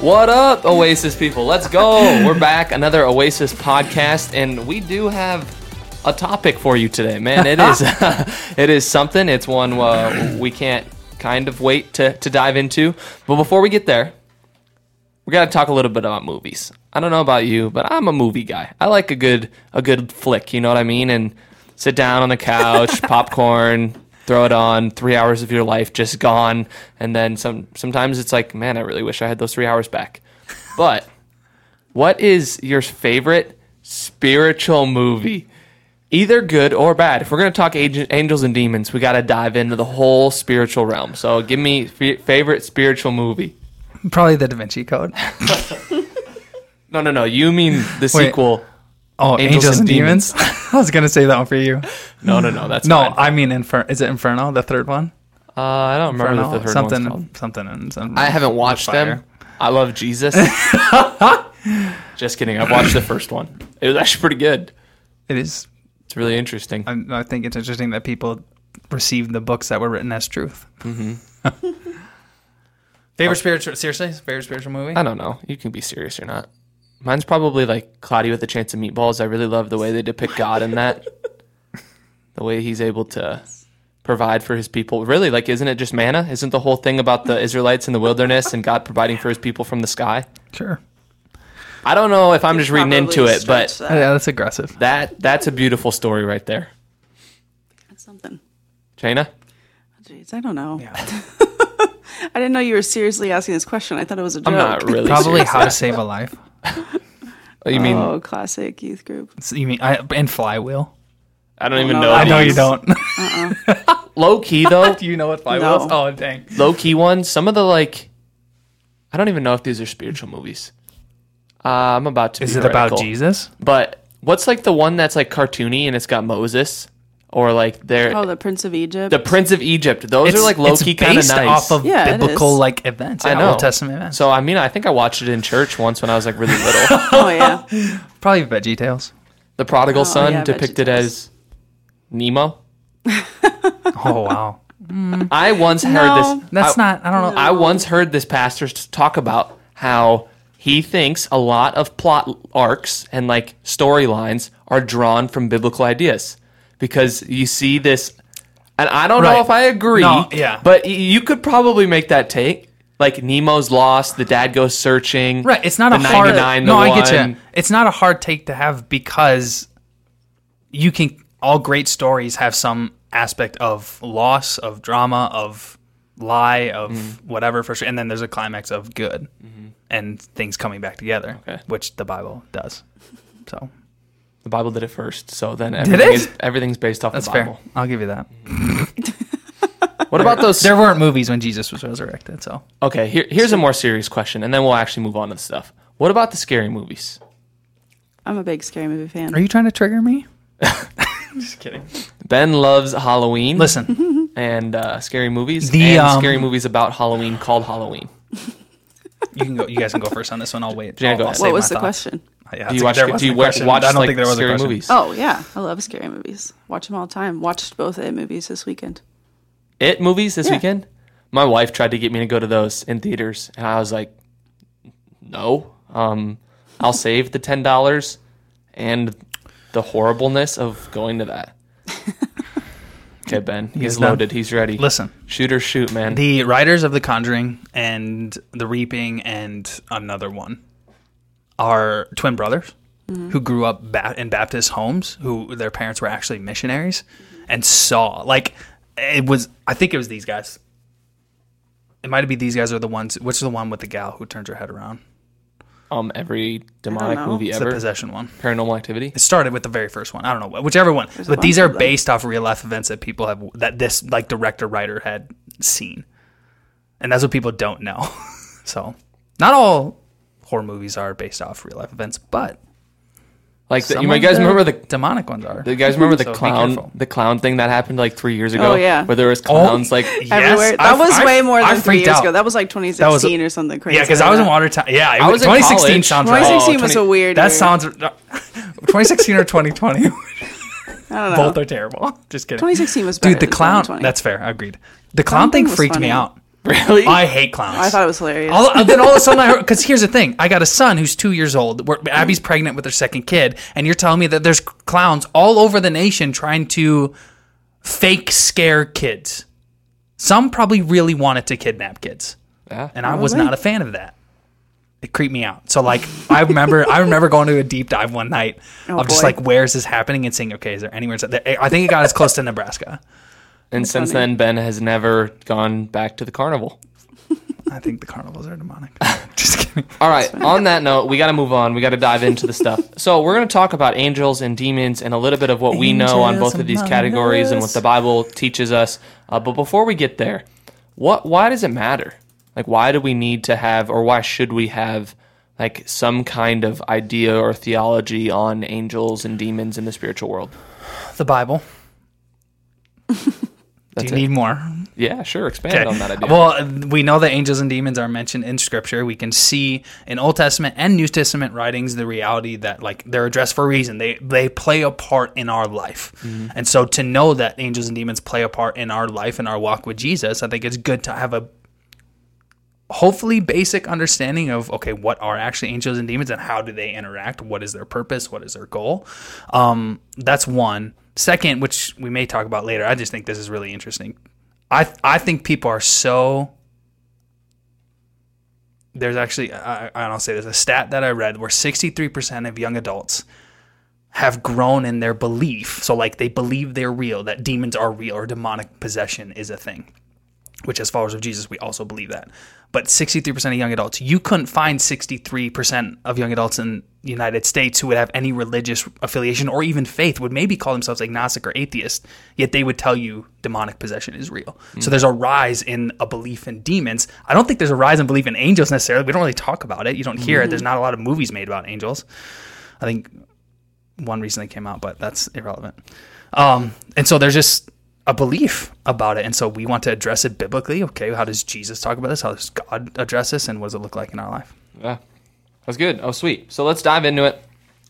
What up, Oasis people? Let's go. We're back, another Oasis podcast, and we do have a topic for you today, man. It is it is something. It's one uh, we can't kind of wait to, to dive into. But before we get there, we got to talk a little bit about movies. I don't know about you, but I'm a movie guy. I like a good a good flick, you know what I mean? And sit down on the couch, popcorn, throw it on, three hours of your life just gone, and then some. Sometimes it's like, man, I really wish I had those three hours back. But what is your favorite spiritual movie? Either good or bad. If we're going to talk angels and demons, we got to dive into the whole spiritual realm. So give me f- favorite spiritual movie. Probably the Da Vinci Code. No, no, no. You mean the Wait. sequel? Oh, Angels Angels, and and Demons. I was gonna say that one for you. No, no, no. That's No, fine. I mean Infer. Is it Inferno? The third one. Uh, I don't remember Inferno? what the third something, one's called. something, and something. I haven't watched Fire. them. I love Jesus. Just kidding. I've watched the first one. It was actually pretty good. It is. It's really interesting. I, I think it's interesting that people received the books that were written as truth. Mm-hmm. favorite spiritual? Seriously, favorite spiritual movie? I don't know. You can be serious or not. Mine's probably like Cloudy with a Chance of Meatballs. I really love the way they depict God in that. the way he's able to provide for his people. Really, like, isn't it just manna? Isn't the whole thing about the Israelites in the wilderness and God providing for his people from the sky? Sure. I don't know if I'm just reading into it, but that. Yeah, that's aggressive. that that's a beautiful story right there. That's something. Jaina? Jeez, I don't know. I didn't know you were seriously asking this question. I thought it was a joke. I'm not really Probably. How to Save a Life. Oh, you mean Oh, classic youth group. So you mean I, and Flywheel? I don't even know. I I know you these. don't. Low key though, Do you know what Flywheel is? No. Oh dang. low key ones. Some of the like, I don't even know if these are spiritual movies. Uh, I'm about to. Is be it about. Jesus? But what's like the one that's like cartoony and it's got Moses or like they're Oh, the Prince of Egypt. the Prince of Egypt. Those are like low key kind of based nice. off of Yeah, it biblical is. like events. I know Old Testament events. So I mean, I think I watched it in church once when I was like really little. oh yeah. Probably VeggieTales. the prodigal Oh, son yeah, depicted VeggieTales. as Nemo. Oh wow. I once heard No. this. That's I- not. I don't know. I once heard this pastor s- talk about how he thinks a lot of plot arcs and like storylines are drawn from biblical ideas because you see this, and I don't know if I agree. No, yeah. but y- you could probably make that take. Like Nemo's lost, the dad goes searching. Right. It's not the a hard. 99, no, I get you. It's not a hard take to have because you can. All great stories have some aspect of loss, of drama, of lie, of Mm-hmm. whatever for sure. And then there's a climax of good and things coming back together, Okay. which the Bible does. So The Bible did it first, so then everything it? is everything's based off that's the fair. Bible. I'll give you that. What about those? There weren't movies when Jesus was resurrected, so Okay, here, here's a more serious question, and then we'll actually move on to the stuff. What about the scary movies? I'm a big scary movie fan. are you trying to trigger me? Just kidding. Ben loves Halloween. Listen, and uh, scary movies The, and um, scary movies about Halloween called Halloween. you can go. You guys can go first on this one. I'll wait. Jan, I'll- go I'll what was the thoughts. question? Yeah, Do you that's- watch? there Do you a wa- question. watch I don't like think there was a scary question. movies? Oh yeah, I love scary movies. Watch them all the time. Watched both It movies this weekend. It movies this Yeah. weekend. My wife tried to get me to go to those in theaters, and I was like, "No, um, I'll save the ten dollars and the horribleness of going to that." Okay, Ben, he's guys done? loaded. He's ready. Listen, shoot or shoot, man. the writers of The Conjuring and The Reaping and another one are twin brothers who grew up ba- in Baptist homes, who their parents were actually missionaries, and saw like it was. I think it was these guys. It might be these guys are the ones. Which is the one with the gal who turns her head around? um, every demonic movie It's the possession one. Paranormal Activity. It started with the very first one. I don't know, whichever one. a but these are based off real life events that people have that this like director writer had seen, and that's what people don't know. so, not all horror movies are based off real life events, but Like the, you might of guys the remember the demonic ones are. The guys remember the So clown, the clown thing that happened like three years oh, ago. Oh, yeah. where there was oh, clowns like Yes, Everywhere. That I've- was I've- way more I than three years out. ago. That was like 2016 or something crazy. Yeah, because I was in that. Watertown. Yeah, it I was in 2016 college. sounds right. 2016 Oh, was 20 a weird. That year. sounds 2016 or 2020. I don't know. Both are terrible. Just kidding. 2016 was better. Dude, the than clown. 2020. That's fair. I agreed. The clown thing thing was freaked me out. Really? I hate clowns. I thought it was hilarious. All, uh, then all of a sudden, I heard because here's the thing: I got a son who's two years old. Where Abby's pregnant with her second kid, and you're telling me that there's clowns all over the nation trying to fake scare kids. Some probably really wanted to kidnap kids, yeah. and I was not a fan of that. It creeped me out. So like, I remember, I remember going to a deep dive one night Oh, of just boy. like, where is this happening, and saying, okay, is there anywhere? I think it got as close to Nebraska. And since funny. then, Ben has never gone back to the carnival. I think the carnivals are demonic. just kidding. All right. On that note, we got to move on. We got to dive into the stuff. So we're going to talk about angels and demons and a little bit of what we know on both of these among categories and what the Bible teaches us. Uh, but before we get there, what? Why does it matter? Like, why do we need to have, or why should we have, like some kind of idea or theology on angels and demons in the spiritual world? The Bible. Do That's you it. need more? Yeah, sure. Expand on that idea. Well, we know that angels and demons are mentioned in Scripture. We can see in Old Testament and New Testament writings the reality that like they're addressed for a reason. They they play a part in our life, Mm-hmm. and so to know that angels and demons play a part in our life and our walk with Jesus, I think it's good to have a hopefully basic understanding of okay what are actually angels and demons and how do they interact what is their purpose what is their goal um, that's one second which we may talk about later i just think this is really interesting. I i think people are so there's actually I, i'll say there's a stat that i read where 63% of young adults have grown in their belief so like they believe they're real that demons are real or demonic possession is a thing which as followers of Jesus, we also believe that. But 63% of young adults, you couldn't find 63% of young adults in the United States who would have any religious affiliation or even faith, would maybe call themselves agnostic or atheist, yet they would tell you demonic possession is real. So there's a rise in a belief in demons. I don't think there's a rise in belief in angels necessarily. We don't really talk about it. You don't hear it. There's not a lot of movies made about angels. I think one recently came out, but that's irrelevant. Um, and so there's just a belief about it. And so we want to address it biblically. Okay, how does Jesus talk about this? How does God address this? And what does it look like in our life? Yeah, that's good. Oh, sweet. So let's dive into it.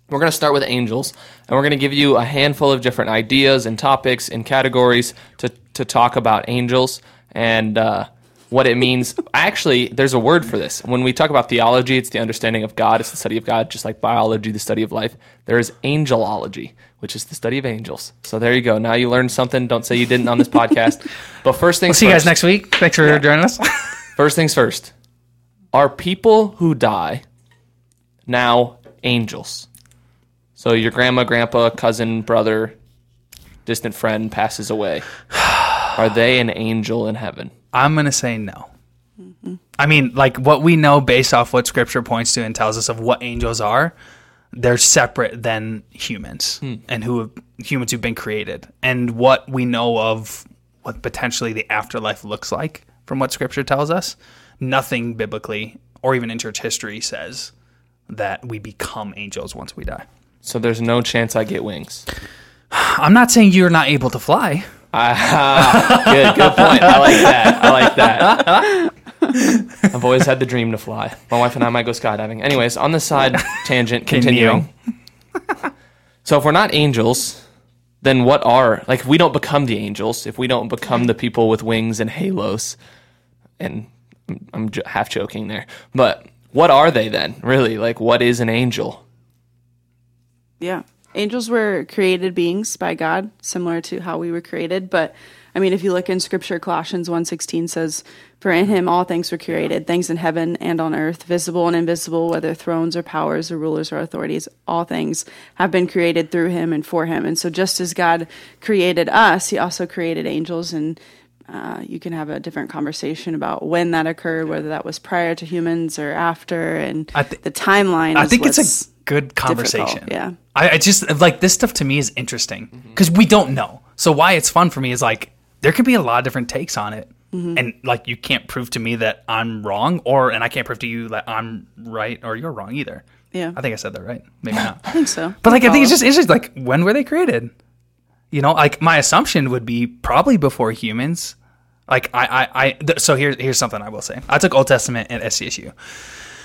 We're going to start with angels, and we're going to give you a handful of different ideas and topics and categories to, to talk about angels and uh, what it means. Actually, there's a word for this. When we talk about theology, it's the understanding of God, it's the study of God, just like biology, the study of life. There is angelology, which is the study of angels. So there you go. Now you learned something. Don't say you didn't on this podcast. But first things We'll see you guys next week. Thanks for joining us. First things first. Are people who die now angels? So your grandma, grandpa, cousin, brother, distant friend passes away. Are they an angel in heaven? I'm going to say no. Mm-hmm. I mean, like what we know based off what scripture points to and tells us of what angels are, they're separate than humans hmm. and who have, humans who've been created. And what we know of what potentially the afterlife looks like from what scripture tells us, nothing biblically or even in church history says that we become angels once we die. So there's no chance I get wings. I'm not saying you're not able to fly. Good, good point. I like that. I like that. I've always had the dream to fly. My wife and I might go skydiving. Anyways, on the side tangent, continuing. so if we're not angels, then what are like? If we don't become the angels, if we don't become the people with wings and halos, and I'm, I'm j- half joking there, but what are they then? Really, like what is an angel? Yeah. Angels were created beings by God, similar to how we were created, but I mean if you look in scripture Colossians 1:16 says, "For in him all things were created, things in heaven and on earth, visible and invisible, whether thrones or powers or rulers or authorities, all things have been created through him and for him." And so just as God created us, he also created angels and uh, you can have a different conversation about when that occurred, whether that was prior to humans or after, and I thi- the timeline. I think it's a good conversation. yeah. I, I just like this stuff to me is interesting mm-hmm. because we don't know. So why it's fun for me is like there could be a lot of different takes on it, mm-hmm. and like you can't prove to me that I'm wrong, or and I can't prove to you that I'm right or you're wrong either. Yeah. I think I said that right. Maybe not. I think so. But like I think it's just interesting. Like when were they created? You know, like my assumption would be probably before humans. Like I, I, I th- so here's here's something I will say. I took Old Testament at SCSU,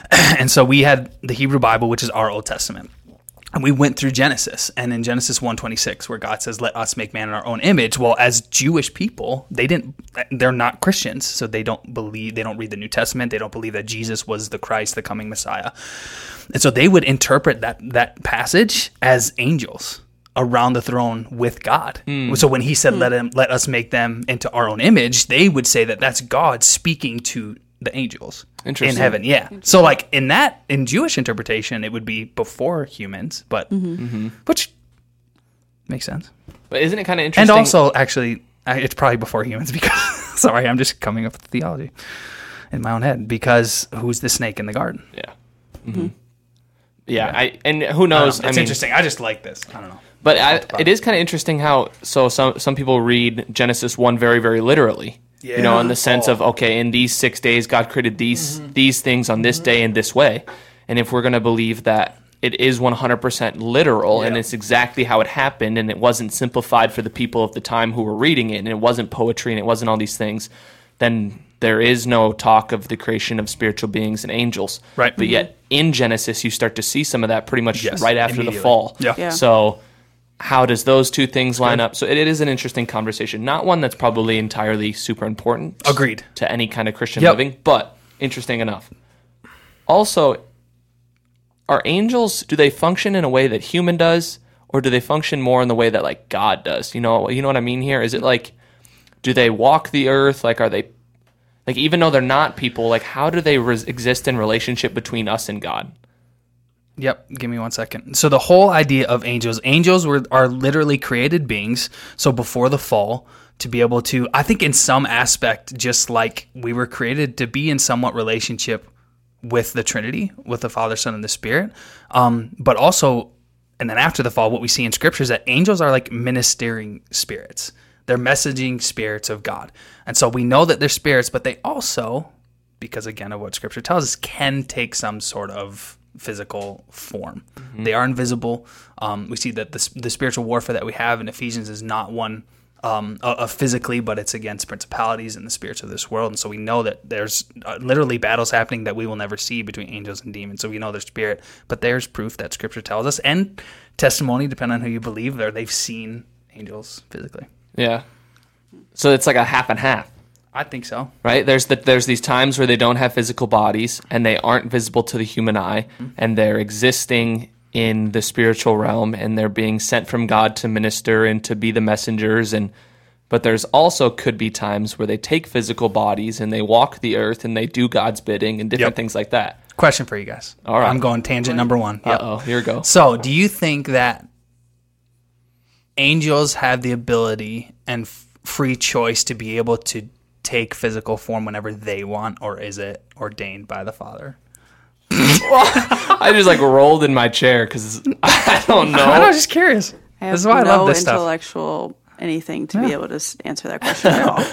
and so we had the Hebrew Bible, which is our Old Testament. and we went through Genesis. And in Genesis 126 where God says let us make man in our own image well as Jewish people they didn't they're not Christians so they don't believe they don't read the New Testament they don't believe that Jesus was the Christ the coming Messiah. And so they would interpret that that passage as angels around the throne with God. Hmm. So when he said hmm. let him let us make them into our own image they would say that that's God speaking to the angels in heaven yeah so like in that in Jewish interpretation it would be before humans but mm-hmm. Mm-hmm. which makes sense. But isn't it kind of interesting? And also, actually, I- it's probably before humans because sorry, I'm just coming up with theology in my own head because who's the snake in the garden? yeah. Mm-hmm. mm-hmm. Yeah, I and who knows? it's I mean, interesting. I just like this. I don't know. But I, it is kind of interesting how so some some people read Genesis one very very literally. You know, in the sense of oh. okay, in these six days, God created these mm-hmm. these things on this mm-hmm. day in this way, and if we're going to believe that it is one hundred percent literal and it's exactly how it happened, and it wasn't simplified for the people of the time who were reading it, and it wasn't poetry and it wasn't all these things, then there is no talk of the creation of spiritual beings and angels. Right. But yet mm-hmm. in Genesis, you start to see some of that pretty much Yes, right after the fall. Yeah. Yeah. So how does those two things line up? So it, it is an interesting conversation. Not one that's probably entirely super important. Agreed. To any kind of Christian Yep. living, but interesting enough. Also, are angels do they function in a way that human does, or do they function more in the way that like God does? You know, you know what I mean here? Is it like do they walk the earth? Like are they like even though they're not people, like how do they res- exist in relationship between us and God? Yep. Give me one second. So the whole idea of angels, angels were are literally created beings. So before the fall, to be able to, I think in some aspect, just like we were created to be in somewhat relationship with the Trinity, with the Father, Son, and the Spirit. Um, but also, and then after the fall, what we see in Scripture is that angels are like ministering spirits. They're messaging spirits of God, and so we know that they're spirits, but they also because again of what scripture tells us can take some sort of physical form. They are invisible. Um, we see that the, the spiritual warfare that we have in ephesians is not one um, of of physically but it's against principalities and the spirits of this world. And so we know that there's uh, literally battles happening that we will never see between angels and demons. So we know their spirit but there's proof that scripture tells us and testimony depending on who you believe there they've seen angels physically. Yeah. So it's like a half and half. I think so right? There's the, there's these times where they don't have physical bodies and they aren't visible to the human eye, and they're existing in the spiritual realm and they're being sent from God to minister and to be the messengers and but there's also could be times where they take physical bodies and they walk the earth and they do God's bidding and different Yep. things like that. question for you guys All right. i'm going tangent number one Yep. Uh oh, here we go. So, do you think that angels have the ability and f- free choice to be able to take physical form whenever they want, or is it ordained by the Father? I just like rolled in my chair because I don't know. I don't know, know. just curious. I have This is why I no love this stuff. intellectual anything to be able to s- answer that question at all.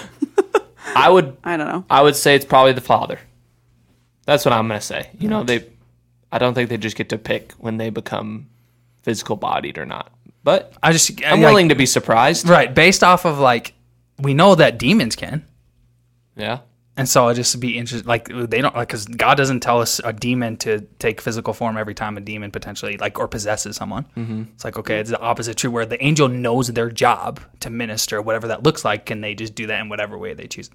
I would I don't know. I would say it's probably the father. That's what I'm gonna say. You know, they I don't think they just get to pick when they become physical bodied or not. But I just I'm willing to be surprised. right based off of like we know that demons can, Yeah. and so I just be interested. Like they don't like because God doesn't tell us a demon to take physical form every time a demon potentially like or possesses someone. Mm-hmm. It's like okay, it's the opposite true where the angel knows their job to minister, whatever that looks like. Can they just do that in whatever way they choose?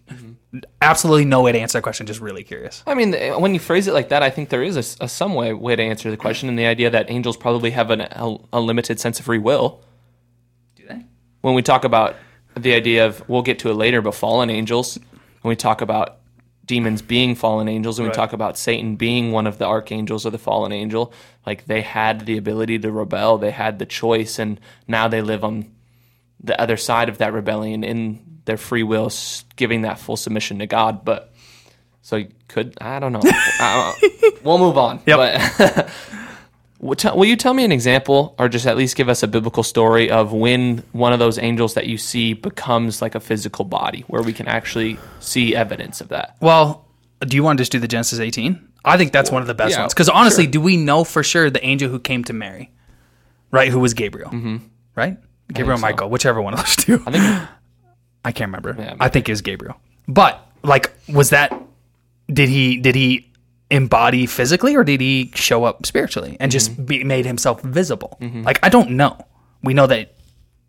Absolutely no way to answer that question. Just really curious. I mean, when you phrase it like that, I think there is a some way way to answer the question, and the idea that angels probably have an, a, a limited sense of free will. Do they? When we talk about the idea of, we'll get to it later, but fallen angels, when we talk about demons being fallen angels, and we talk about Satan being one of the archangels or the fallen angel, like they had the ability to rebel, they had the choice, and now they live on the other side of that rebellion in their free will, giving that full submission to God. But so you could I don't know. I don't know. we'll move on. Yep. But will you tell me an example, or just at least give us a biblical story of when one of those angels that you see becomes like a physical body, where we can actually see evidence of that? Well, do you want to just do the Genesis 18? I think that's one of the best yeah, ones. Because honestly, sure. do we know for sure the angel who came to Mary, right? Who was Gabriel, mm-hmm. right? Gabriel, so. Michael, whichever one of those two. I think I can't remember. Yeah, I think it was Gabriel. But like, was that? Did he? Did he embody physically or did he show up spiritually and just be, made himself visible? Like I don't know. We know that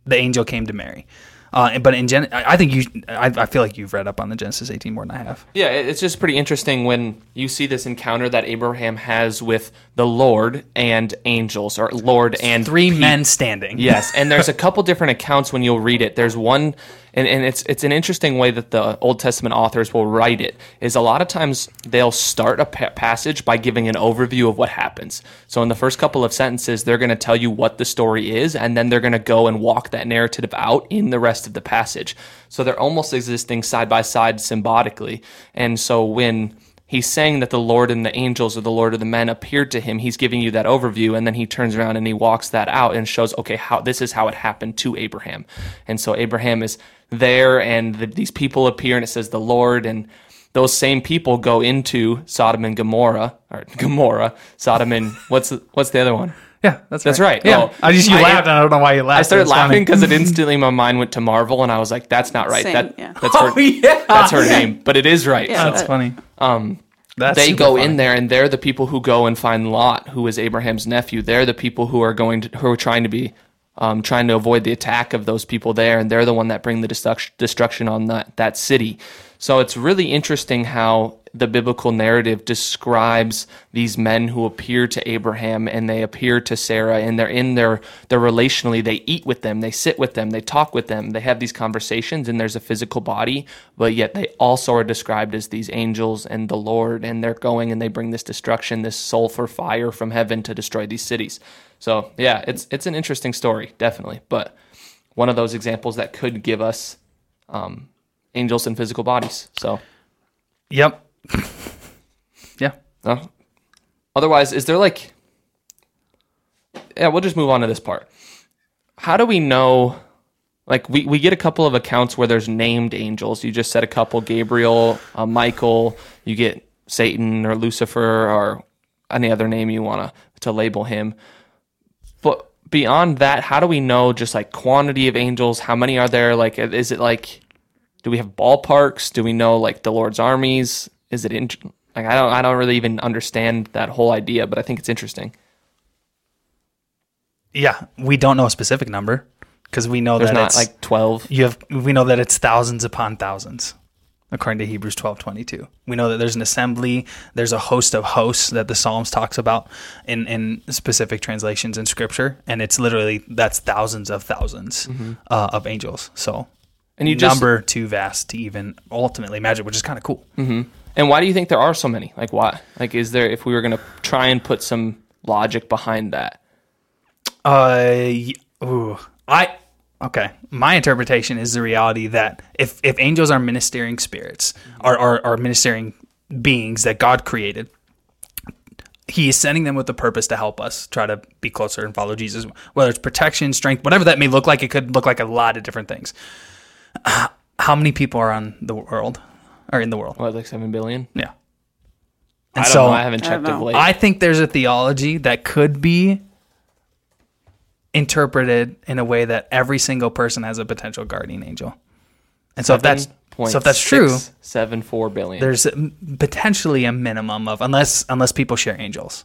the angel came to Mary. Uh, but in Gen, I I think you, I, I feel like you've read up on the Genesis 18 more than I have. Yeah, it's just pretty interesting when you see this encounter that Abraham has with the Lord and angels, or Lord and Three pe- men standing. Yes, and there's a couple different accounts when you'll read it. There's one, and, and it's it's an interesting way that the Old Testament authors will write it. Is a lot of times they'll start a pa- passage by giving an overview of what happens. So in the first couple of sentences, they're going to tell you what the story is, and then they're going to go and walk that narrative out in the rest of the passage. So they're almost existing side by side symbolically. And so when he's saying that the Lord and the angels or the Lord of the men appeared to him. He's giving you that overview, and then he turns around and he walks that out and shows, okay, how this is how it happened to Abraham. And so Abraham is there, and the, these people appear, and it says the Lord, and those same people go into Sodom and Gomorrah, or Gomorrah, Sodom and what's the, what's the other one? Yeah, that's That's right. right. Yeah, Oh, I just you I- laughed. and I don't know why you laughed. I started laughing because it instantly my mind went to Marvel, and I was like, "That's not right. Same, that yeah. that's her. Oh, yeah. That's her name, but it is right." Yeah. So- That's funny. um, That's they go funny. in there and they're the people who go and find Lot, who is Abraham's nephew. They're the people who are going to who are trying to be um, trying to avoid the attack of those people there, and they're the one that bring the destruct- destruction on that that city. So it's really interesting how the biblical narrative describes these men who appear to Abraham and they appear to Sarah and they're in their they're relationally they eat with them they sit with them they talk with them they have these conversations and there's a physical body but yet they also are described as these angels and the Lord and they're going and they bring this destruction this sulfur fire from heaven to destroy these cities so yeah it's it's an interesting story definitely but one of those examples that could give us um, angels in physical bodies so Yep. yeah. no. Otherwise, is there like Yeah, we'll just move on to this part. How do we know like we, we get a couple of accounts where there's named angels. You just said a couple Gabriel, uh, Michael, you get Satan or Lucifer or any other name you want to to label him. But beyond that, how do we know just like quantity of angels? How many are there? Like is it like do we have ballparks? Do we know like the Lord's armies? Is it in like I don't I don't really even understand that whole idea, but I think it's interesting. Yeah. We don't know a specific number because we know There's that not it's like twelve. you have we know that it's thousands upon thousands according to hebrews 12 22 we know that there's an assembly there's a host of hosts that the psalms talks about in in specific translations in scripture and it's literally that's thousands of 1000s uh, of angels so And you just number too vast to even ultimately imagine which is kind of cool and why do you think there are so many? Like why? Like is there if we were gonna try and put some logic behind that? Uh, ooh, I okay. My interpretation is the reality that if if angels are ministering spirits, are are, are ministering beings that God created, He is sending them with the purpose to help us try to be closer and follow Jesus. Whether it's protection, strength, whatever that may look like, it could look like a lot of different things. Uh, How many people are on the world? Are in the world? What like seven billion? Yeah. I And don't so know. I haven't I checked of know. late. I think there's a theology that could be interpreted in a way that every single person has a potential guardian angel. And so if that's so if that's true, seven four billion. there's potentially a minimum of unless unless people share angels.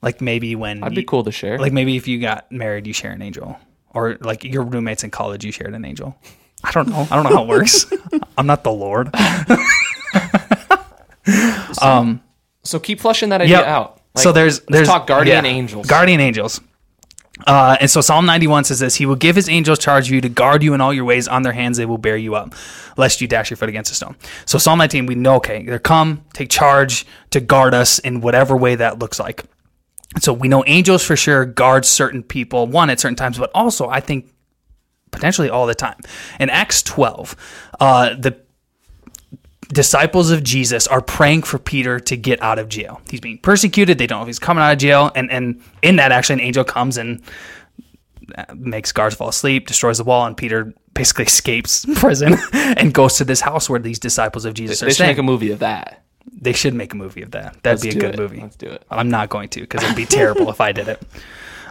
Like maybe when I'd you- be cool to share. Like maybe if you got married, you share an angel, or like your roommates in college, you shared an angel. I don't know. I don't know how it works. I'm not the Lord. so keep flushing that idea Yep. out. Like, so there's let's there's talk guardian yeah, angels. Guardian angels. Uh, and so Psalm 91 says this: He will give His angels charge of you to guard you in all your ways. On their hands they will bear you up, lest you dash your foot against a stone. So Psalm 19, we know, okay, they're come take charge to guard us in whatever way that looks like. And so we know angels for sure guard certain people, one at certain times, but also I think potentially all the time. In Acts 12, uh, the disciples of Jesus are praying for Peter to get out of jail. He's being persecuted. They don't know if he's coming out of jail. And, and in that, actually, an angel comes and uh, makes guards fall asleep, destroys the wall, and Peter basically escapes prison and goes to this house where these disciples of Jesus they are should make a movie of that. they should make a movie of that. That'd Let's be a good it. movie. Let's do it. I'm not going to because it'd be terrible if I did it.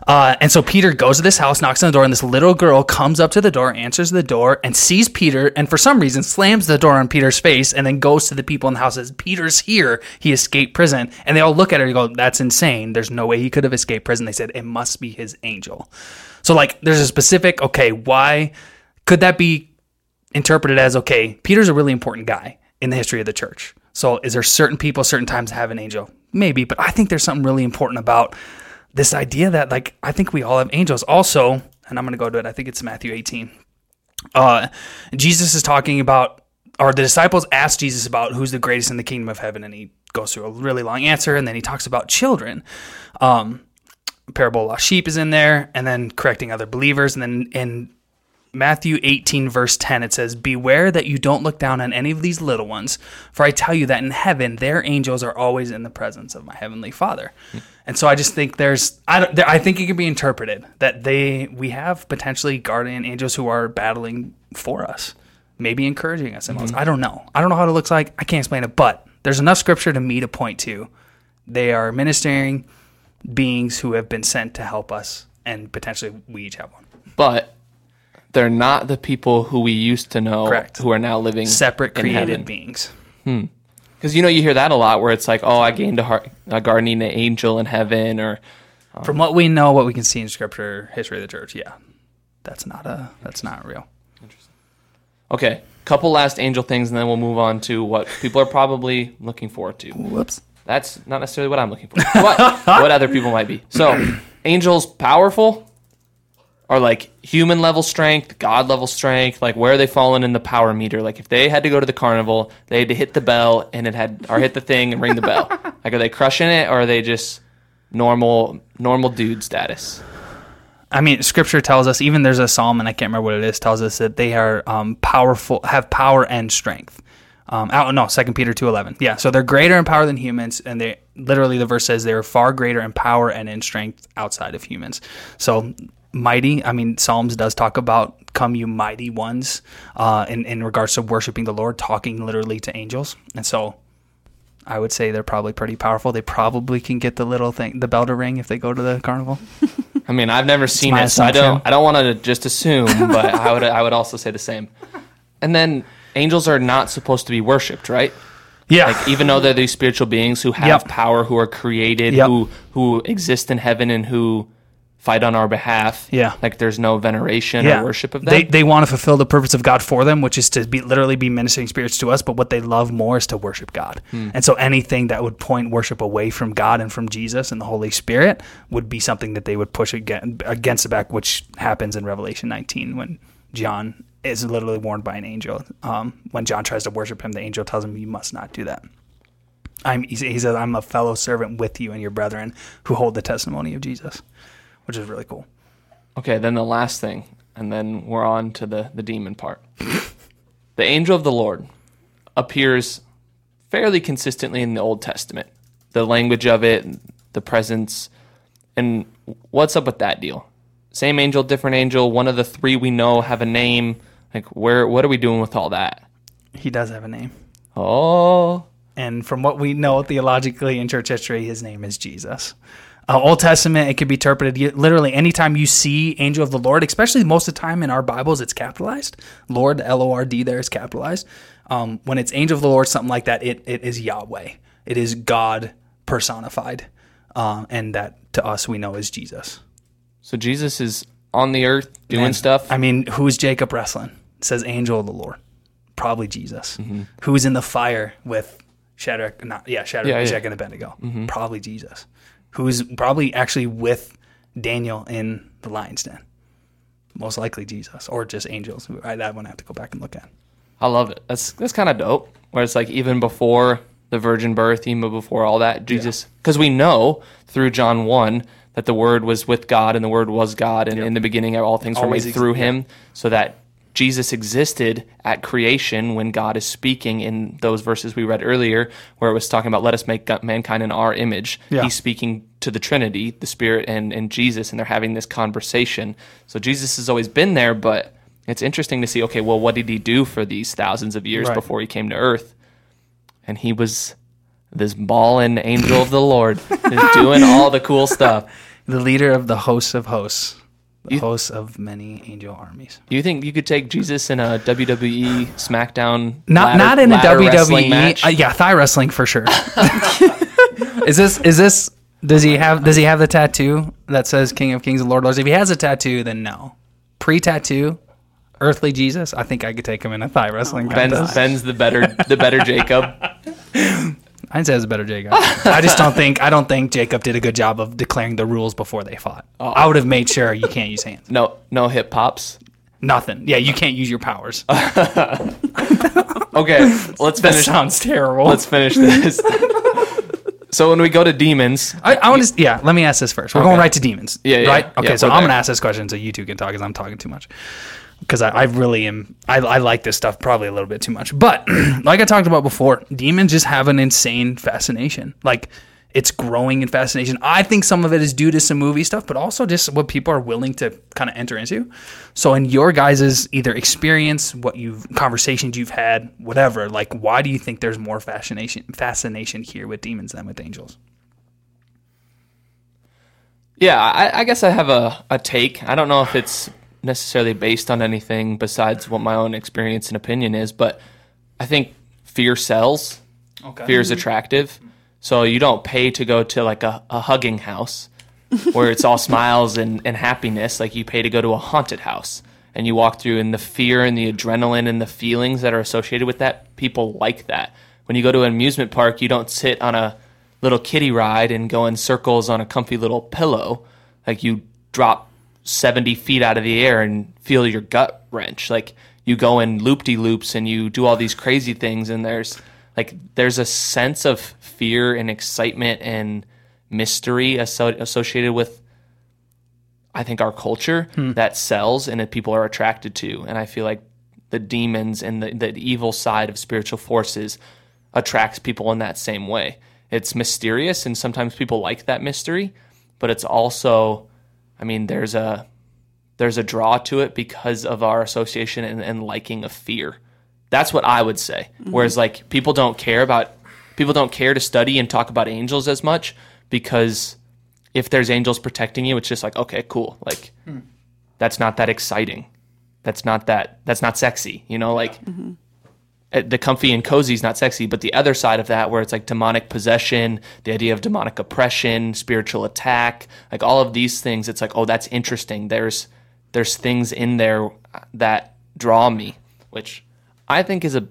Uh, and so Peter goes to this house, knocks on the door, and this little girl comes up to the door, answers the door, and sees Peter, and for some reason slams the door on Peter's face, and then goes to the people in the house says, Peter's here. He escaped prison. And they all look at her and go, That's insane. There's no way he could have escaped prison. They said, It must be his angel. So, like, there's a specific, okay, why could that be interpreted as, okay, Peter's a really important guy in the history of the church. So, is there certain people, certain times have an angel? Maybe, but I think there's something really important about this idea that like I think we all have angels. Also, and I'm going to go to it. I think it's Matthew 18. Uh, Jesus is talking about, or the disciples ask Jesus about who's the greatest in the kingdom of heaven, and he goes through a really long answer, and then he talks about children. Um, parable of lost sheep is in there, and then correcting other believers, and then in Matthew 18, verse 10, it says, Beware that you don't look down on any of these little ones, for I tell you that in heaven their angels are always in the presence of my heavenly Father. And so I just think there's, I, don't, there, I think it can be interpreted that they, we have potentially guardian angels who are battling for us, maybe encouraging us. moments. Mm-hmm. I don't know. I don't know how it looks like. I can't explain it, but there's enough scripture to me to point to. They are ministering beings who have been sent to help us, and potentially we each have one. But they're not the people who we used to know Correct. who are now living Separate in created heaven. beings. Hmm. Because you know you hear that a lot, where it's like, oh, I gained a, heart, a guardian angel in heaven, or um, From what we know, what we can see in scripture, history of the church, yeah, that's not a that's not real. okay, couple last angel things, and then we'll move on to what people are probably looking forward to. Whoops. That's not necessarily what I'm looking for. What what other people might be. So, angels powerful, or like human level strength, God level strength. Like where are they falling in the power meter? Like if they had to go to the carnival, they had to hit the bell and it had or hit the thing and ring the bell. Like are they crushing it or are they just normal normal dude status? I mean, scripture tells us even there's a psalm, and I can't remember what it is, tells us that they are um, powerful, have power and strength. Um, oh no, Second Peter two eleven. Yeah, so they're greater in power than humans, and they literally the verse says they're far greater in power and in strength outside of humans. So mighty. I mean, Psalms does talk about come you mighty ones uh, in in regards to worshiping the Lord, talking literally to angels, and so. I would say they're probably pretty powerful. They probably can get the little thing, the bell to ring if they go to the carnival. I mean, I've never seen it, so I don't. I don't want to just assume, but I would. I would also say the same. And then angels are not supposed to be worshipped, right? Yeah, Like even though they're these spiritual beings who have Yep. power, who are created, Yep. who who exist in heaven, and who fight on our behalf. Yeah. Like there's no veneration or worship of them. They they want to fulfill the purpose of God for them, which is to be literally be ministering spirits to us. But what they love more is to worship God. Hmm. And so anything that would point worship away from God and from Jesus and the Holy Spirit would be something that they would push against, against the back, which happens in Revelation 19 when John is literally warned by an angel. Um, when John tries to worship him, the angel tells him, "You must not do that." I'm, he says, "I'm a fellow servant with you and your brethren who hold the testimony of Jesus," which is really cool. Okay, then the last thing, and then we're on to the, the demon part. the angel of the Lord appears fairly consistently in the Old Testament. The language of it, the presence, and what's up with that deal? Same angel, different angel. One of the three we know have a name. Like, where? What are we doing with all that? He does have a name. Oh, And from what we know theologically in church history, his name is Jesus. Uh, Old Testament, it could be interpreted literally anytime you see angel of the Lord, especially most of the time in our Bibles, it's capitalized. Lord, L O R D, there is capitalized. Um, when it's angel of the Lord, something like that, it, it is Yahweh. It is God personified. Um, and that to us we know is Jesus. so Jesus is on the earth doing stuff. I mean, who's Jacob wrestling? It says angel of the Lord. Probably Jesus. Who's in the fire with Shadrach? Not yeah, Shadrach, Yeah, yeah. Meshach, and Abednego. Mm-hmm. Probably Jesus. Who's probably actually with Daniel in the lion's den? Most likely Jesus, or just angels. I, that one I have to go back and look at. I love it. That's that's kind of dope. Where it's like even before the virgin birth, even before all that, Jesus, because we know through John one that the Word was with God and the Word was God, and in the beginning all things were made through yeah. Him, so that Jesus existed at creation when God is speaking in those verses we read earlier, where it was talking about let us make mankind in our image. Yeah. He's speaking to the Trinity, the Spirit and and Jesus, and they're having this conversation. So Jesus has always been there, but it's interesting to see. Okay, well, what did he do for these thousands of years Right. before he came to Earth? And he was this ballin' angel of the Lord, doing all the cool stuff. The leader of the hosts of hosts. The You- hosts of many angel armies. Do you think you could take Jesus in a WWE SmackDown? Not ladder- not in a WWE. Uh, yeah, thigh wrestling for sure. is this is this does he have does he have the tattoo that says King of Kings and Lord of Lords? If he has a tattoo, then no. Pre tattoo, earthly Jesus, I think I could take him in a thigh wrestling Ben's, contest. Ben's the better the better Jacob. I'd say it's a better Jacob. I just don't think I don't think Jacob did a good job of declaring the rules before they fought. Oh. I would have made sure you can't use hands. No no hip pops. Nothing. Yeah, you can't use your powers. Okay, let's finish. That sounds terrible. Let's finish this. so when we go to demons, I, I want to. Yeah, let me ask this first. We're Okay. going right to demons. Yeah, yeah, Right. Okay, yeah, so I'm there. gonna ask this question so you two can talk because I'm talking too much. Because I, I really am. I, I like this stuff probably a little bit too much. But like I talked about before, demons just have an insane fascination. Like it's growing in fascination. I think some of it is due to some movie stuff, but also just what people are willing to kind of enter into. So in your guys's either experience, what you've conversations you've had, whatever, like why do you think there's more fascination fascination here with demons than with angels? yeah, I, I guess I have a, a take. I don't know if it's necessarily based on anything besides what my own experience and opinion is, but I think fear sells. Okay. Fear is mm-hmm. attractive. So you don't pay to go to like a, a hugging house where it's all smiles and, and happiness. Like you pay to go to a haunted house and you walk through and the fear and the adrenaline and the feelings that are associated with that, people like that. When you go to an amusement park, you don't sit on a little kiddie ride and go in circles on a comfy little pillow. Like you drop 70 feet out of the air and feel your gut wrench. Like you go in loop de loops and you do all these crazy things and there's like there's a sense of fear and excitement and mystery asso- associated with I think our culture hmm. that sells and that people are attracted to. And I feel like the demons and the, the evil side of spiritual forces attracts people in that same way. It's mysterious and sometimes people like that mystery, but it's also I mean there's a there's a draw to it because of our association and, and liking of fear. That's what I would say. Whereas like people don't care about people don't care to study and talk about angels as much because if there's angels protecting you, it's just like okay, cool. Like that's not that exciting. That's not that that's not sexy. You know, like uh, Uh, the comfy and cozy is not sexy, but the other side of that, where it's like demonic possession, the idea of demonic oppression, spiritual attack, like all of these things, it's like, oh, that's interesting. There's there's things in there that draw me, which I think is a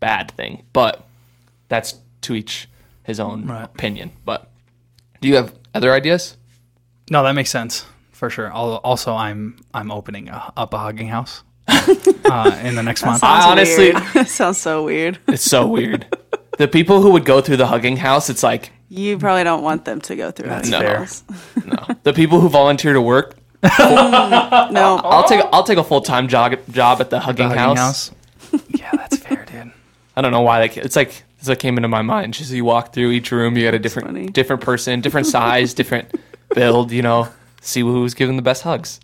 bad thing, but that's to each his own Right. opinion. But do you have other ideas? No, that makes sense for sure. Also, I'm I'm opening a, up a hugging house uh, in the next month. I Sounds honestly- weird. sounds so weird. It's so weird. the people who would go through the hugging house, it's like You probably don't want them to go through that. That's fair. no. The people who volunteer to work, No, I'll take I'll take a full time job job at the hugging, The house. hugging house. yeah, that's fair, dude. I don't know why that. It's like it's what came into my mind. Just you walk through each room, you got a different different person, different size, different build. You know, see who's giving the best hugs.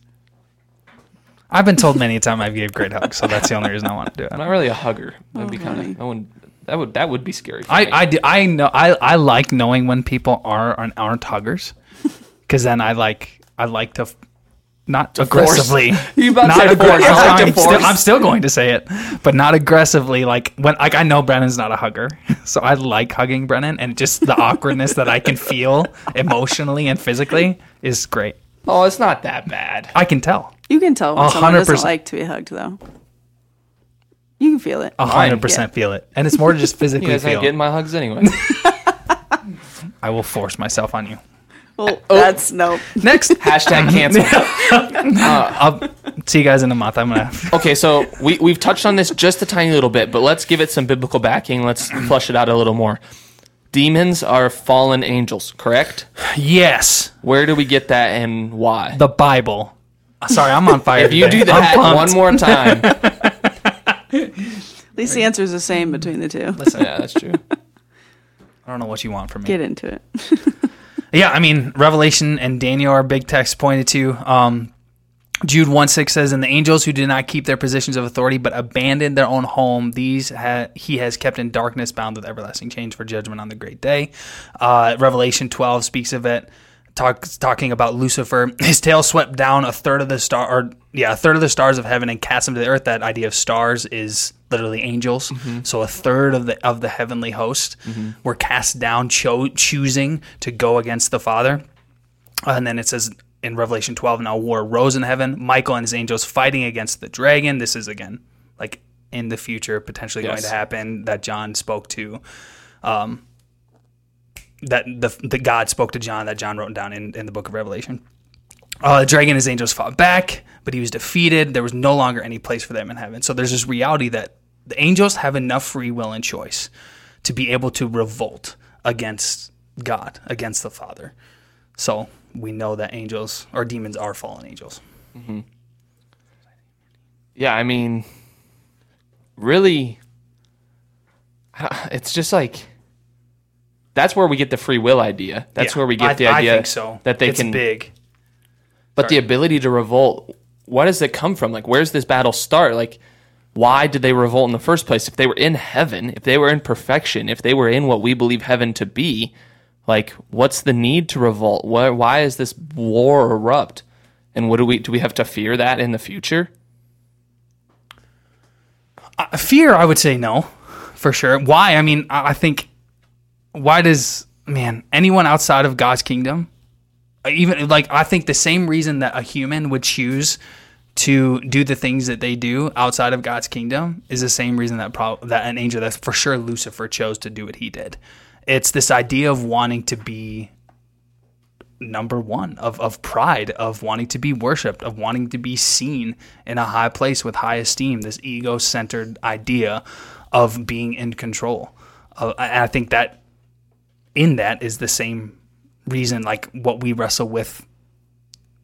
I've been told many a time I've gave great hugs, so that's the only reason I want to do it. I'm not really a hugger. That'd oh, be Oh, kind of. I wouldn't. That would that would be scary. For I, me. I, do- I know I, I like knowing when people are aren't, aren't huggers, because then I like I like to not force. aggressively. You about to not say force. aggressively. I'm, still. I'm still going to say it, but not aggressively. Like when like I know Brennan's not a hugger, so I like hugging Brennan, and just the awkwardness that I can feel emotionally and physically is great. oh, it's not that bad. I can tell. You can tell when A someone hundred doesn't percent. like to be hugged, though. You can feel it. A hundred percent feel it, and it's more to just You physically guys ain't feel. getting my hugs anyway. I will force myself on you. Well, oh. that's nope. Next, Hashtag cancel. Uh, I'll see you guys in a month. I'm gonna. Okay, so we we've touched on this just a tiny little bit, but let's give it some biblical backing. Let's flush it out a little more. Demons are fallen angels, correct? Yes, Where do we get that and why? the Bible. Sorry, I'm on fire. if you do that one more time, At least the answer is the same between the two. yeah, that's true. I don't know what you want from me. Get into it. Yeah, I mean, Revelation and Daniel are big texts pointed to. Um, Jude 1 6 says, And the angels who did not keep their positions of authority but abandoned their own home, these ha- he has kept in darkness, bound with everlasting chains for judgment on the great day. Uh, Revelation 12 speaks of it talking about Lucifer. His tail swept down a third of the star, or yeah, a third of the stars of heaven and cast them to the earth. That idea of stars is literally angels. So a third of the of the heavenly host were cast down, cho- choosing to go against the Father. And then it says in Revelation 12, now war rose in heaven. Michael and his angels fighting against the dragon. This is again like in the future, potentially going to happen that John spoke to. Um, that the, the God spoke to John that John wrote down in, in the book of Revelation. Uh, the dragon and his angels fought back, but he was defeated. There was no longer any place for them in heaven. So there's this reality that the angels have enough free will and choice to be able to revolt against God, against the Father. So we know that angels or demons are fallen angels. Yeah, I mean, really, it's just like that's where we get the free will idea. That's Yeah, where we get I- the idea so. that they it's can. big. But the ability to revolt, what does it come from? Like, where's this battle start? Like, why did they revolt in the first place? If they were in heaven, if they were in perfection, if they were in what we believe heaven to be, like, what's the need to revolt? Why, why is this war erupt? And what do we do? We have to fear that in the future? Uh, fear, I would say no, for sure. Why? I mean, I I think why does man anyone outside of God's kingdom, uh, even like I think the same reason that a human would choose to do the things that they do outside of God's kingdom is the same reason that prob- that an angel that's for sure Lucifer chose to do what he did. It's this idea of wanting to be number one of, of pride of wanting to be worshiped of wanting to be seen in a high place with high esteem this ego-centered idea of being in control uh, i think that in that is the same reason like what we wrestle with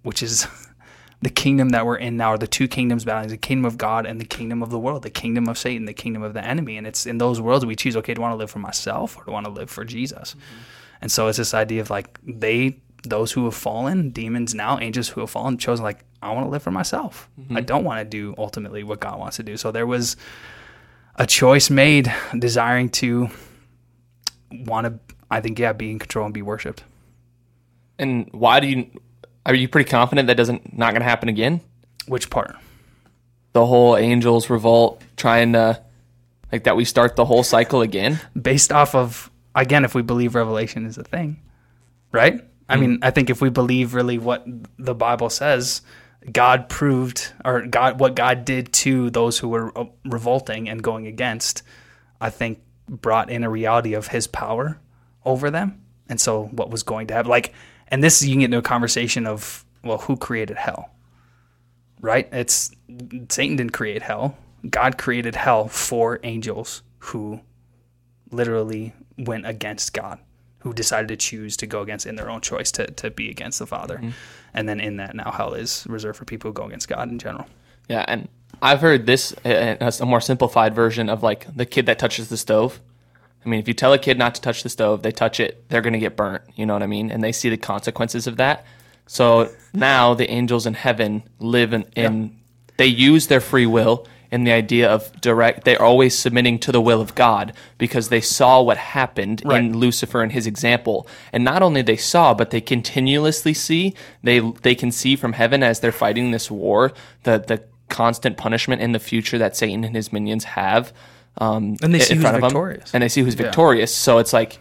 which is the kingdom that we're in now are the two kingdoms battling the kingdom of god and the kingdom of the world the kingdom of satan the kingdom of the enemy and it's in those worlds we choose okay do i want to live for myself or do i want to live for jesus mm-hmm. and so it's this idea of like they, those who have fallen, demons now, angels who have fallen, chose like I want to live for myself. Mm-hmm. I don't want to do ultimately what God wants to do. So there was a choice made, desiring to want to. I think yeah, be in control and be worshipped. And why do you? Are you pretty confident that doesn't not going to happen again? Which part? The whole angels revolt, trying to like that. We start the whole cycle again. Based off of again, if we believe Revelation is a thing, right? I mean, I think if we believe really what the Bible says, God proved, or God, what God did to those who were uh, revolting and going against, I think brought in a reality of His power over them, and so what was going to happen. Like, and this you can get into a conversation of, well, who created hell? Right? It's Satan didn't create hell. God created hell for angels who literally went against God, who decided to choose to go against in their own choice to, to be against the Father. Mm-hmm. And then in that, now hell is reserved for people who go against God in general. Yeah, and I've heard this as a more simplified version of like the kid that touches the stove. I mean, if you tell a kid not to touch the stove, they touch it, they're going to get burnt. You know what I mean? And they see the consequences of that. So now the angels in heaven live in, in they use their free will in the idea of direct, they're always submitting to the will of God because they saw what happened Right. in Lucifer and his example. And not only they saw, but they continuously see, they, they can see from heaven as they're fighting this war, the, the constant punishment in the future that Satan and his minions have. Um, And they in see who's of them. victorious. And they see who's victorious. So it's like,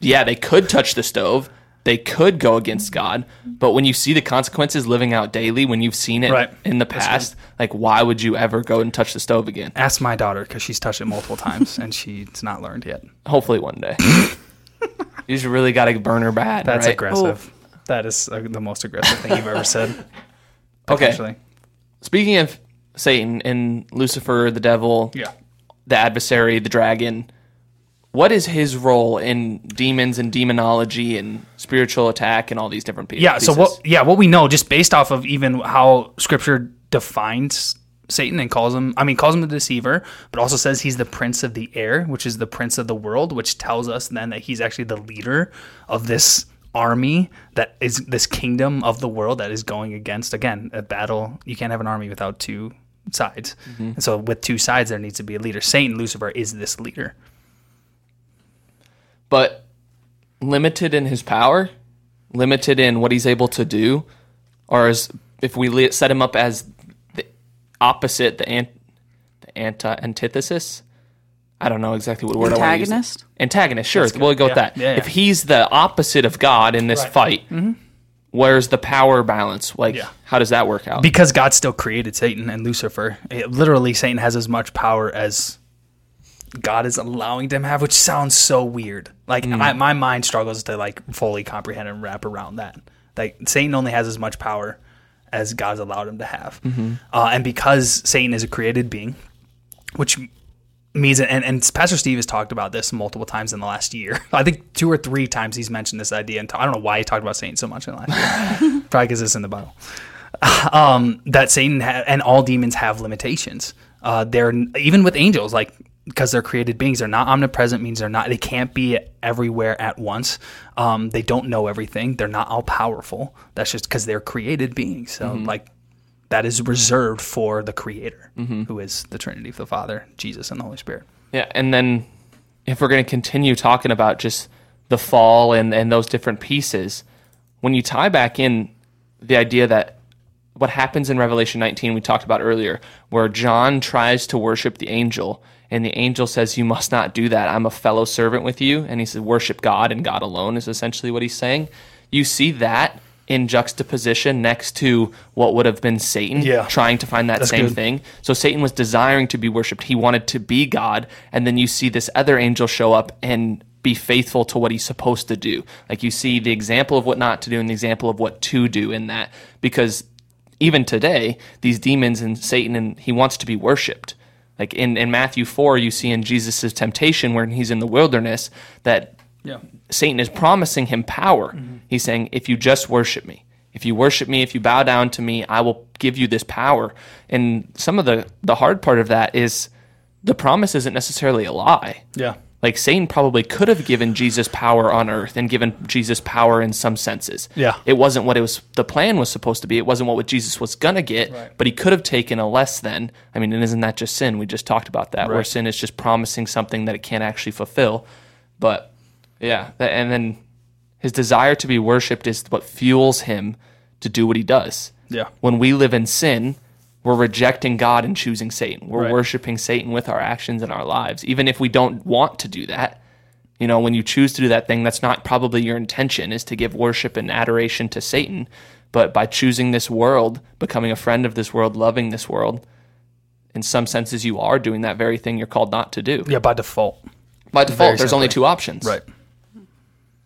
yeah, they could touch the stove. They could go against God, but when you see the consequences living out daily, when you've seen it Right. in the past, like why would you ever go and touch the stove again? Ask my daughter because she's touched it multiple times and she's not learned yet. Hopefully one day. you just really got to burn her bad. That's right? aggressive. That is uh, the most aggressive thing you've ever said. Okay. Speaking of Satan and Lucifer, the devil, Yeah. The adversary, the dragon, what is his role in demons and demonology and spiritual attack and all these different pieces? Yeah. So what? Yeah, what we know just based off of even how Scripture defines Satan and calls him, I mean, calls him the deceiver, but also says he's the prince of the air, which is the prince of the world, which tells us then that he's actually the leader of this army that is this kingdom of the world that is going against again a battle. You can't have an army without two sides, mm-hmm. and so with two sides there needs to be a leader. Satan, Lucifer, is this leader. but limited in his power, limited in what he's able to do, or as if we set him up as the opposite, the ant, the anti antithesis. I don't know exactly what word I want to use. Antagonist? Antagonist, sure. We'll go with that. Yeah, yeah. If he's the opposite of God in this fight, mm-hmm. Where's the power balance? Like, Yeah. how does that work out? because God still created Satan and Lucifer. It, literally, Satan has as much power as God is allowing them to have, which sounds so weird. Like Mm. my, my mind struggles to like fully comprehend and wrap around that. Like Satan only has as much power as God's allowed him to have, Mm-hmm. uh, and because Satan is a created being, which means and, and Pastor Steve has talked about this multiple times in the last year. I think two or three times he's mentioned this idea, and I don't know why he talked about Satan so much in the last year. Probably because it's in the Bible um, that Satan ha- and all demons have limitations. Uh, they're even with angels, like because they're created beings, they're not omnipresent. Means they're not. They can't be everywhere at once. Um, they don't know everything. They're not all powerful. That's just because they're created beings. So like that is reserved for the Creator, mm-hmm. who is the Trinity, of the Father, Jesus, and the Holy Spirit. Yeah, and then if we're going to continue talking about just the fall and, and those different pieces, when you tie back in the idea that what happens in Revelation 19, we talked about earlier, where John tries to worship the angel, and the angel says, You must not do that. I'm a fellow servant with you. And he says, Worship God and God alone, is essentially what he's saying. You see that in juxtaposition next to what would have been Satan Yeah. trying to find that That's same good. thing. So Satan was desiring to be worshipped. He wanted to be God. And then you see this other angel show up and be faithful to what he's supposed to do. Like you see the example of what not to do and the example of what to do in that. Because even today, these demons and Satan and he wants to be worshipped. Like in, in Matthew 4, you see in Jesus' temptation when he's in the wilderness that Yeah. Satan is promising him power. Mm-hmm. He's saying, if you just worship me, if you worship me, if you bow down to me, I will give you this power. And some of the, the hard part of that is the promise isn't necessarily a lie. Yeah. Like Satan probably could have given Jesus power on earth and given Jesus power in some senses. Yeah. It wasn't what it was the plan was supposed to be. It wasn't what Jesus was gonna get, Right. but he could have taken a less than. I mean, and isn't that just sin? We just talked about that, where sin is just promising something that it can't actually fulfill. But yeah, and then his desire to be worshipped is what fuels him to do what he does. Yeah. When we live in sin, we're rejecting God and choosing Satan. We're Right. worshiping Satan with our actions and our lives, even if we don't want to do that. You know, when you choose to do that thing, that's not probably your intention, is to give worship and adoration to Satan. But by choosing this world, becoming a friend of this world, loving this world, in some senses, you are doing that very thing you're called not to do. Yeah. By default. By default, Very there's only two options. Right.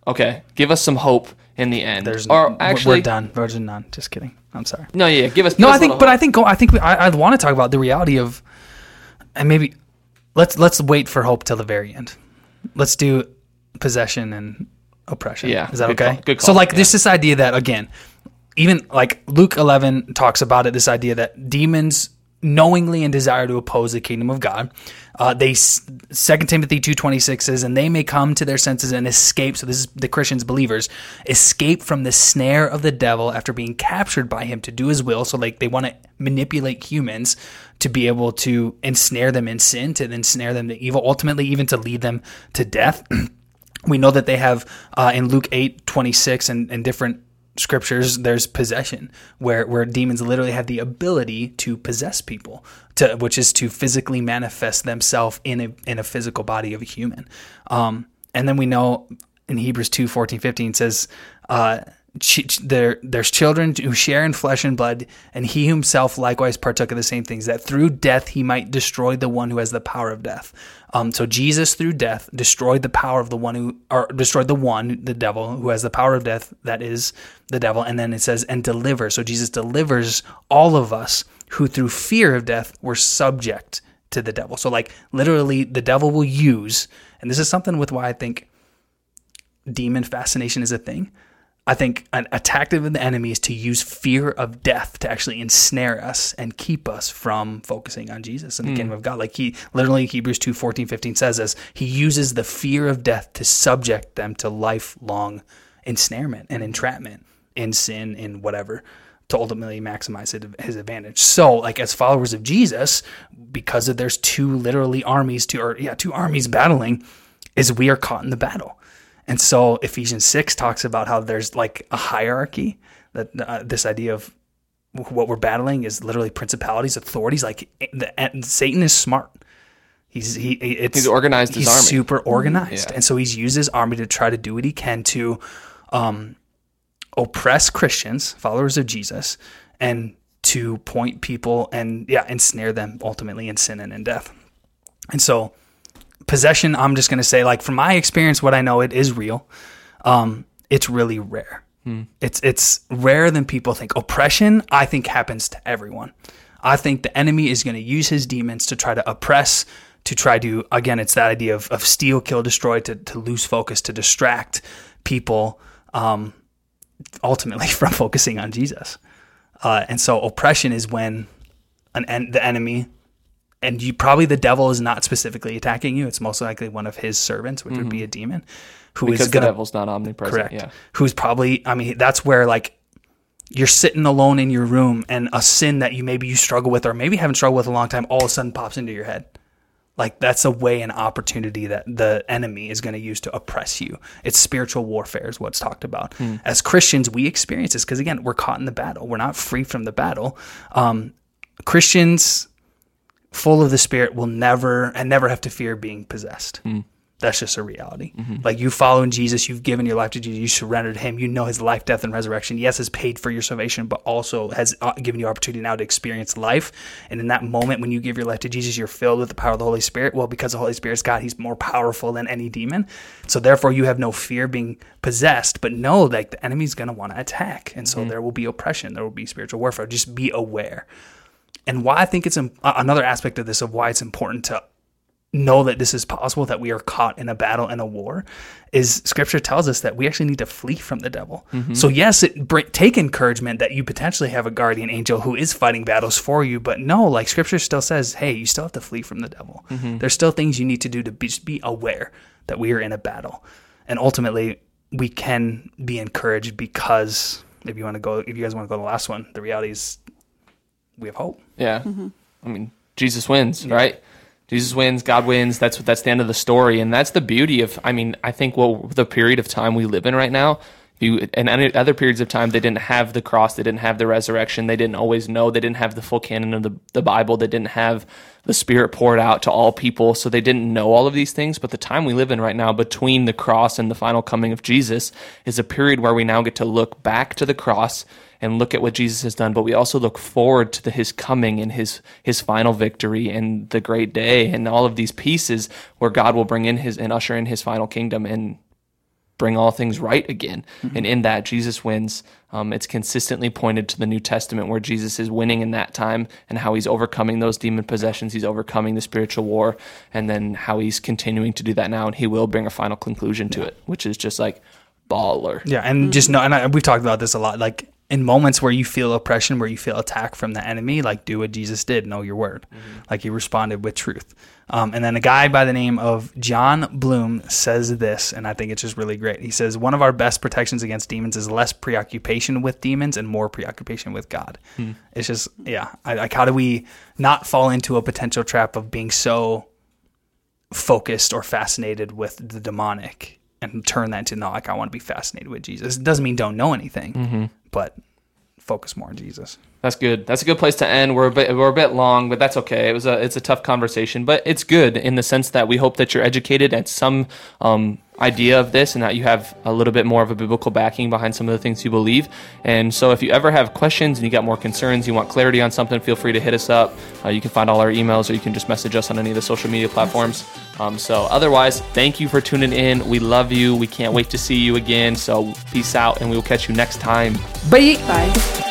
Okay, give us some hope in the end. There's or we're- actually, we're done. Virgin none. Just kidding. I'm sorry. no, yeah, give us. No, give us I think, but I think, I think we, I, I want to talk about the reality of, and maybe let's let's wait for hope till the very end. Let's do possession and oppression. Yeah, is that good okay? call, good So like, yeah. there's this idea that again, even like Luke 11 talks about it. This idea that demons knowingly and desire to oppose the kingdom of God. Uh, they Second Timothy two twenty six says, and they may come to their senses and escape. So this is the Christians, believers, escape from the snare of the devil after being captured by him to do his will. So like they want to manipulate humans to be able to ensnare them in sin, to ensnare them to evil, ultimately even to lead them to death. we know that they have uh, in Luke eight twenty six and, and different scriptures there's possession where where demons literally have the ability to possess people to which is to physically manifest themselves in a in a physical body of a human. Um and then we know in Hebrews 2 14 15 says uh there there's children who share in flesh and blood and he himself likewise partook of the same things that through death he might destroy the one who has the power of death. Um, so Jesus through death destroyed the power of the one who or destroyed the one the devil who has the power of death that is the devil. And then it says and deliver so Jesus delivers all of us who through fear of death were subject to the devil. So like literally the devil will use and this is something with why I think demon fascination is a thing. I think an a tactic of the enemy is to use fear of death to actually ensnare us and keep us from focusing on Jesus and the hmm. kingdom of God. Like he literally Hebrews 2, 14, 15 says as he uses the fear of death to subject them to lifelong ensnarement and entrapment in sin, and whatever, to ultimately maximize his advantage. So, like as followers of Jesus, because of there's two literally armies, two or yeah, two armies battling, is we are caught in the battle. And so Ephesians 6 talks about how there's like a hierarchy that uh, this idea of what we're battling is literally principalities, authorities. Like the, and Satan is smart. He's he it's He's organized his he's army. super organized, Yeah. and so he's used his army to try to do what he can to um, oppress Christians, followers of Jesus, and to point people and yeah, ensnare them ultimately in sin and in death. And so possession, I'm just gonna say, like from my experience, what I know, it is real. Um, it's really rare. It's it's rarer than people think. Oppression, I think, happens to everyone. I think the enemy is going to use his demons to try to oppress, to try to again, it's that idea of, of steal, kill, destroy, to to lose focus, to distract people, um, ultimately from focusing on Jesus. Uh, and so oppression is when an en- the enemy and you probably the devil is not specifically attacking you. It's most likely one of his servants, which would be a demon, who is because the going to devil's not omnipresent. correct. Yeah. Who's probably I mean that's where like you're sitting alone in your room and a sin that you maybe you struggle with or maybe haven't struggled with a long time all of a sudden pops into your head. Like that's a way and opportunity that the enemy is going to use to oppress you. It's spiritual warfare is what's talked about. As Christians, we experience this because again, we're caught in the battle. We're not free from the battle. Um, Christians full of the spirit will never and never have to fear being possessed. Hmm. That's just a reality. Mm-hmm. Like you following Jesus, you've given your life to Jesus, you surrendered Him, you know His life, death, and resurrection. Yes, has paid for your salvation, but also has uh, given you opportunity now to experience life. And in that moment, when you give your life to Jesus, you're filled with the power of the Holy Spirit. Well, because the Holy Spirit's God, He's more powerful than any demon. So therefore, you have no fear being possessed. But know like the enemy's going to want to attack, and so mm-hmm. there will be oppression, there will be spiritual warfare. Just be aware and why I think it's another aspect of this of why it's important to know that this is possible that we are caught in a battle and a war is scripture tells us that we actually need to flee from the devil. Mm-hmm. So yes it br- take encouragement that you potentially have a guardian angel who is fighting battles for you but no like scripture still says hey you still have to flee from the devil. Mm-hmm. There's still things you need to do to be, just be aware that we are in a battle. And ultimately we can be encouraged because if you want to go if you guys want to go to the last one the reality is we have hope Yeah. Mm-hmm. I mean, Jesus wins, right? Jesus wins, God wins. That's what that's the end of the story, and that's the beauty of. I mean, I think what the period of time we live in right now. You and any other periods of time, they didn't have the cross, they didn't have the resurrection, they didn't always know, they didn't have the full canon of the, the Bible, they didn't have the Spirit poured out to all people, so they didn't know all of these things. But the time we live in right now, between the cross and the final coming of Jesus, is a period where we now get to look back to the cross and look at what Jesus has done, but we also look forward to the, his coming and his his final victory and the great day and all of these pieces where God will bring in his and usher in his final kingdom and bring all things right again. And in that, Jesus wins. Um, it's consistently pointed to the New Testament where Jesus is winning in that time and how he's overcoming those demon possessions. He's overcoming the spiritual war, and then how he's continuing to do that now. And he will bring a final conclusion to it, which is just like baller. Yeah, and just know, and I, we've talked about this a lot. Like in moments where you feel oppression, where you feel attack from the enemy, like do what Jesus did, know your word. Like he responded with truth. Um, and then a guy by the name of Jon Bloom says this, and I think it's just really great. He says one of our best protections against demons is less preoccupation with demons and more preoccupation with God. It's just yeah, I, like how do we not fall into a potential trap of being so focused or fascinated with the demonic and turn that into like I want to be fascinated with Jesus. It doesn't mean don't know anything, but focus more on Jesus. That's good. That's a good place to end. We're a bit we're a bit long, but that's okay. It was a it's a tough conversation, but it's good in the sense that we hope that you're educated at some um, idea of this and that you have a little bit more of a biblical backing behind some of the things you believe. And so, if you ever have questions and you got more concerns, you want clarity on something, feel free to hit us up. Uh, you can find all our emails, or you can just message us on any of the social media platforms. Um, so, otherwise, thank you for tuning in. We love you. We can't wait to see you again. So, peace out, and we will catch you next time. Bye. Bye.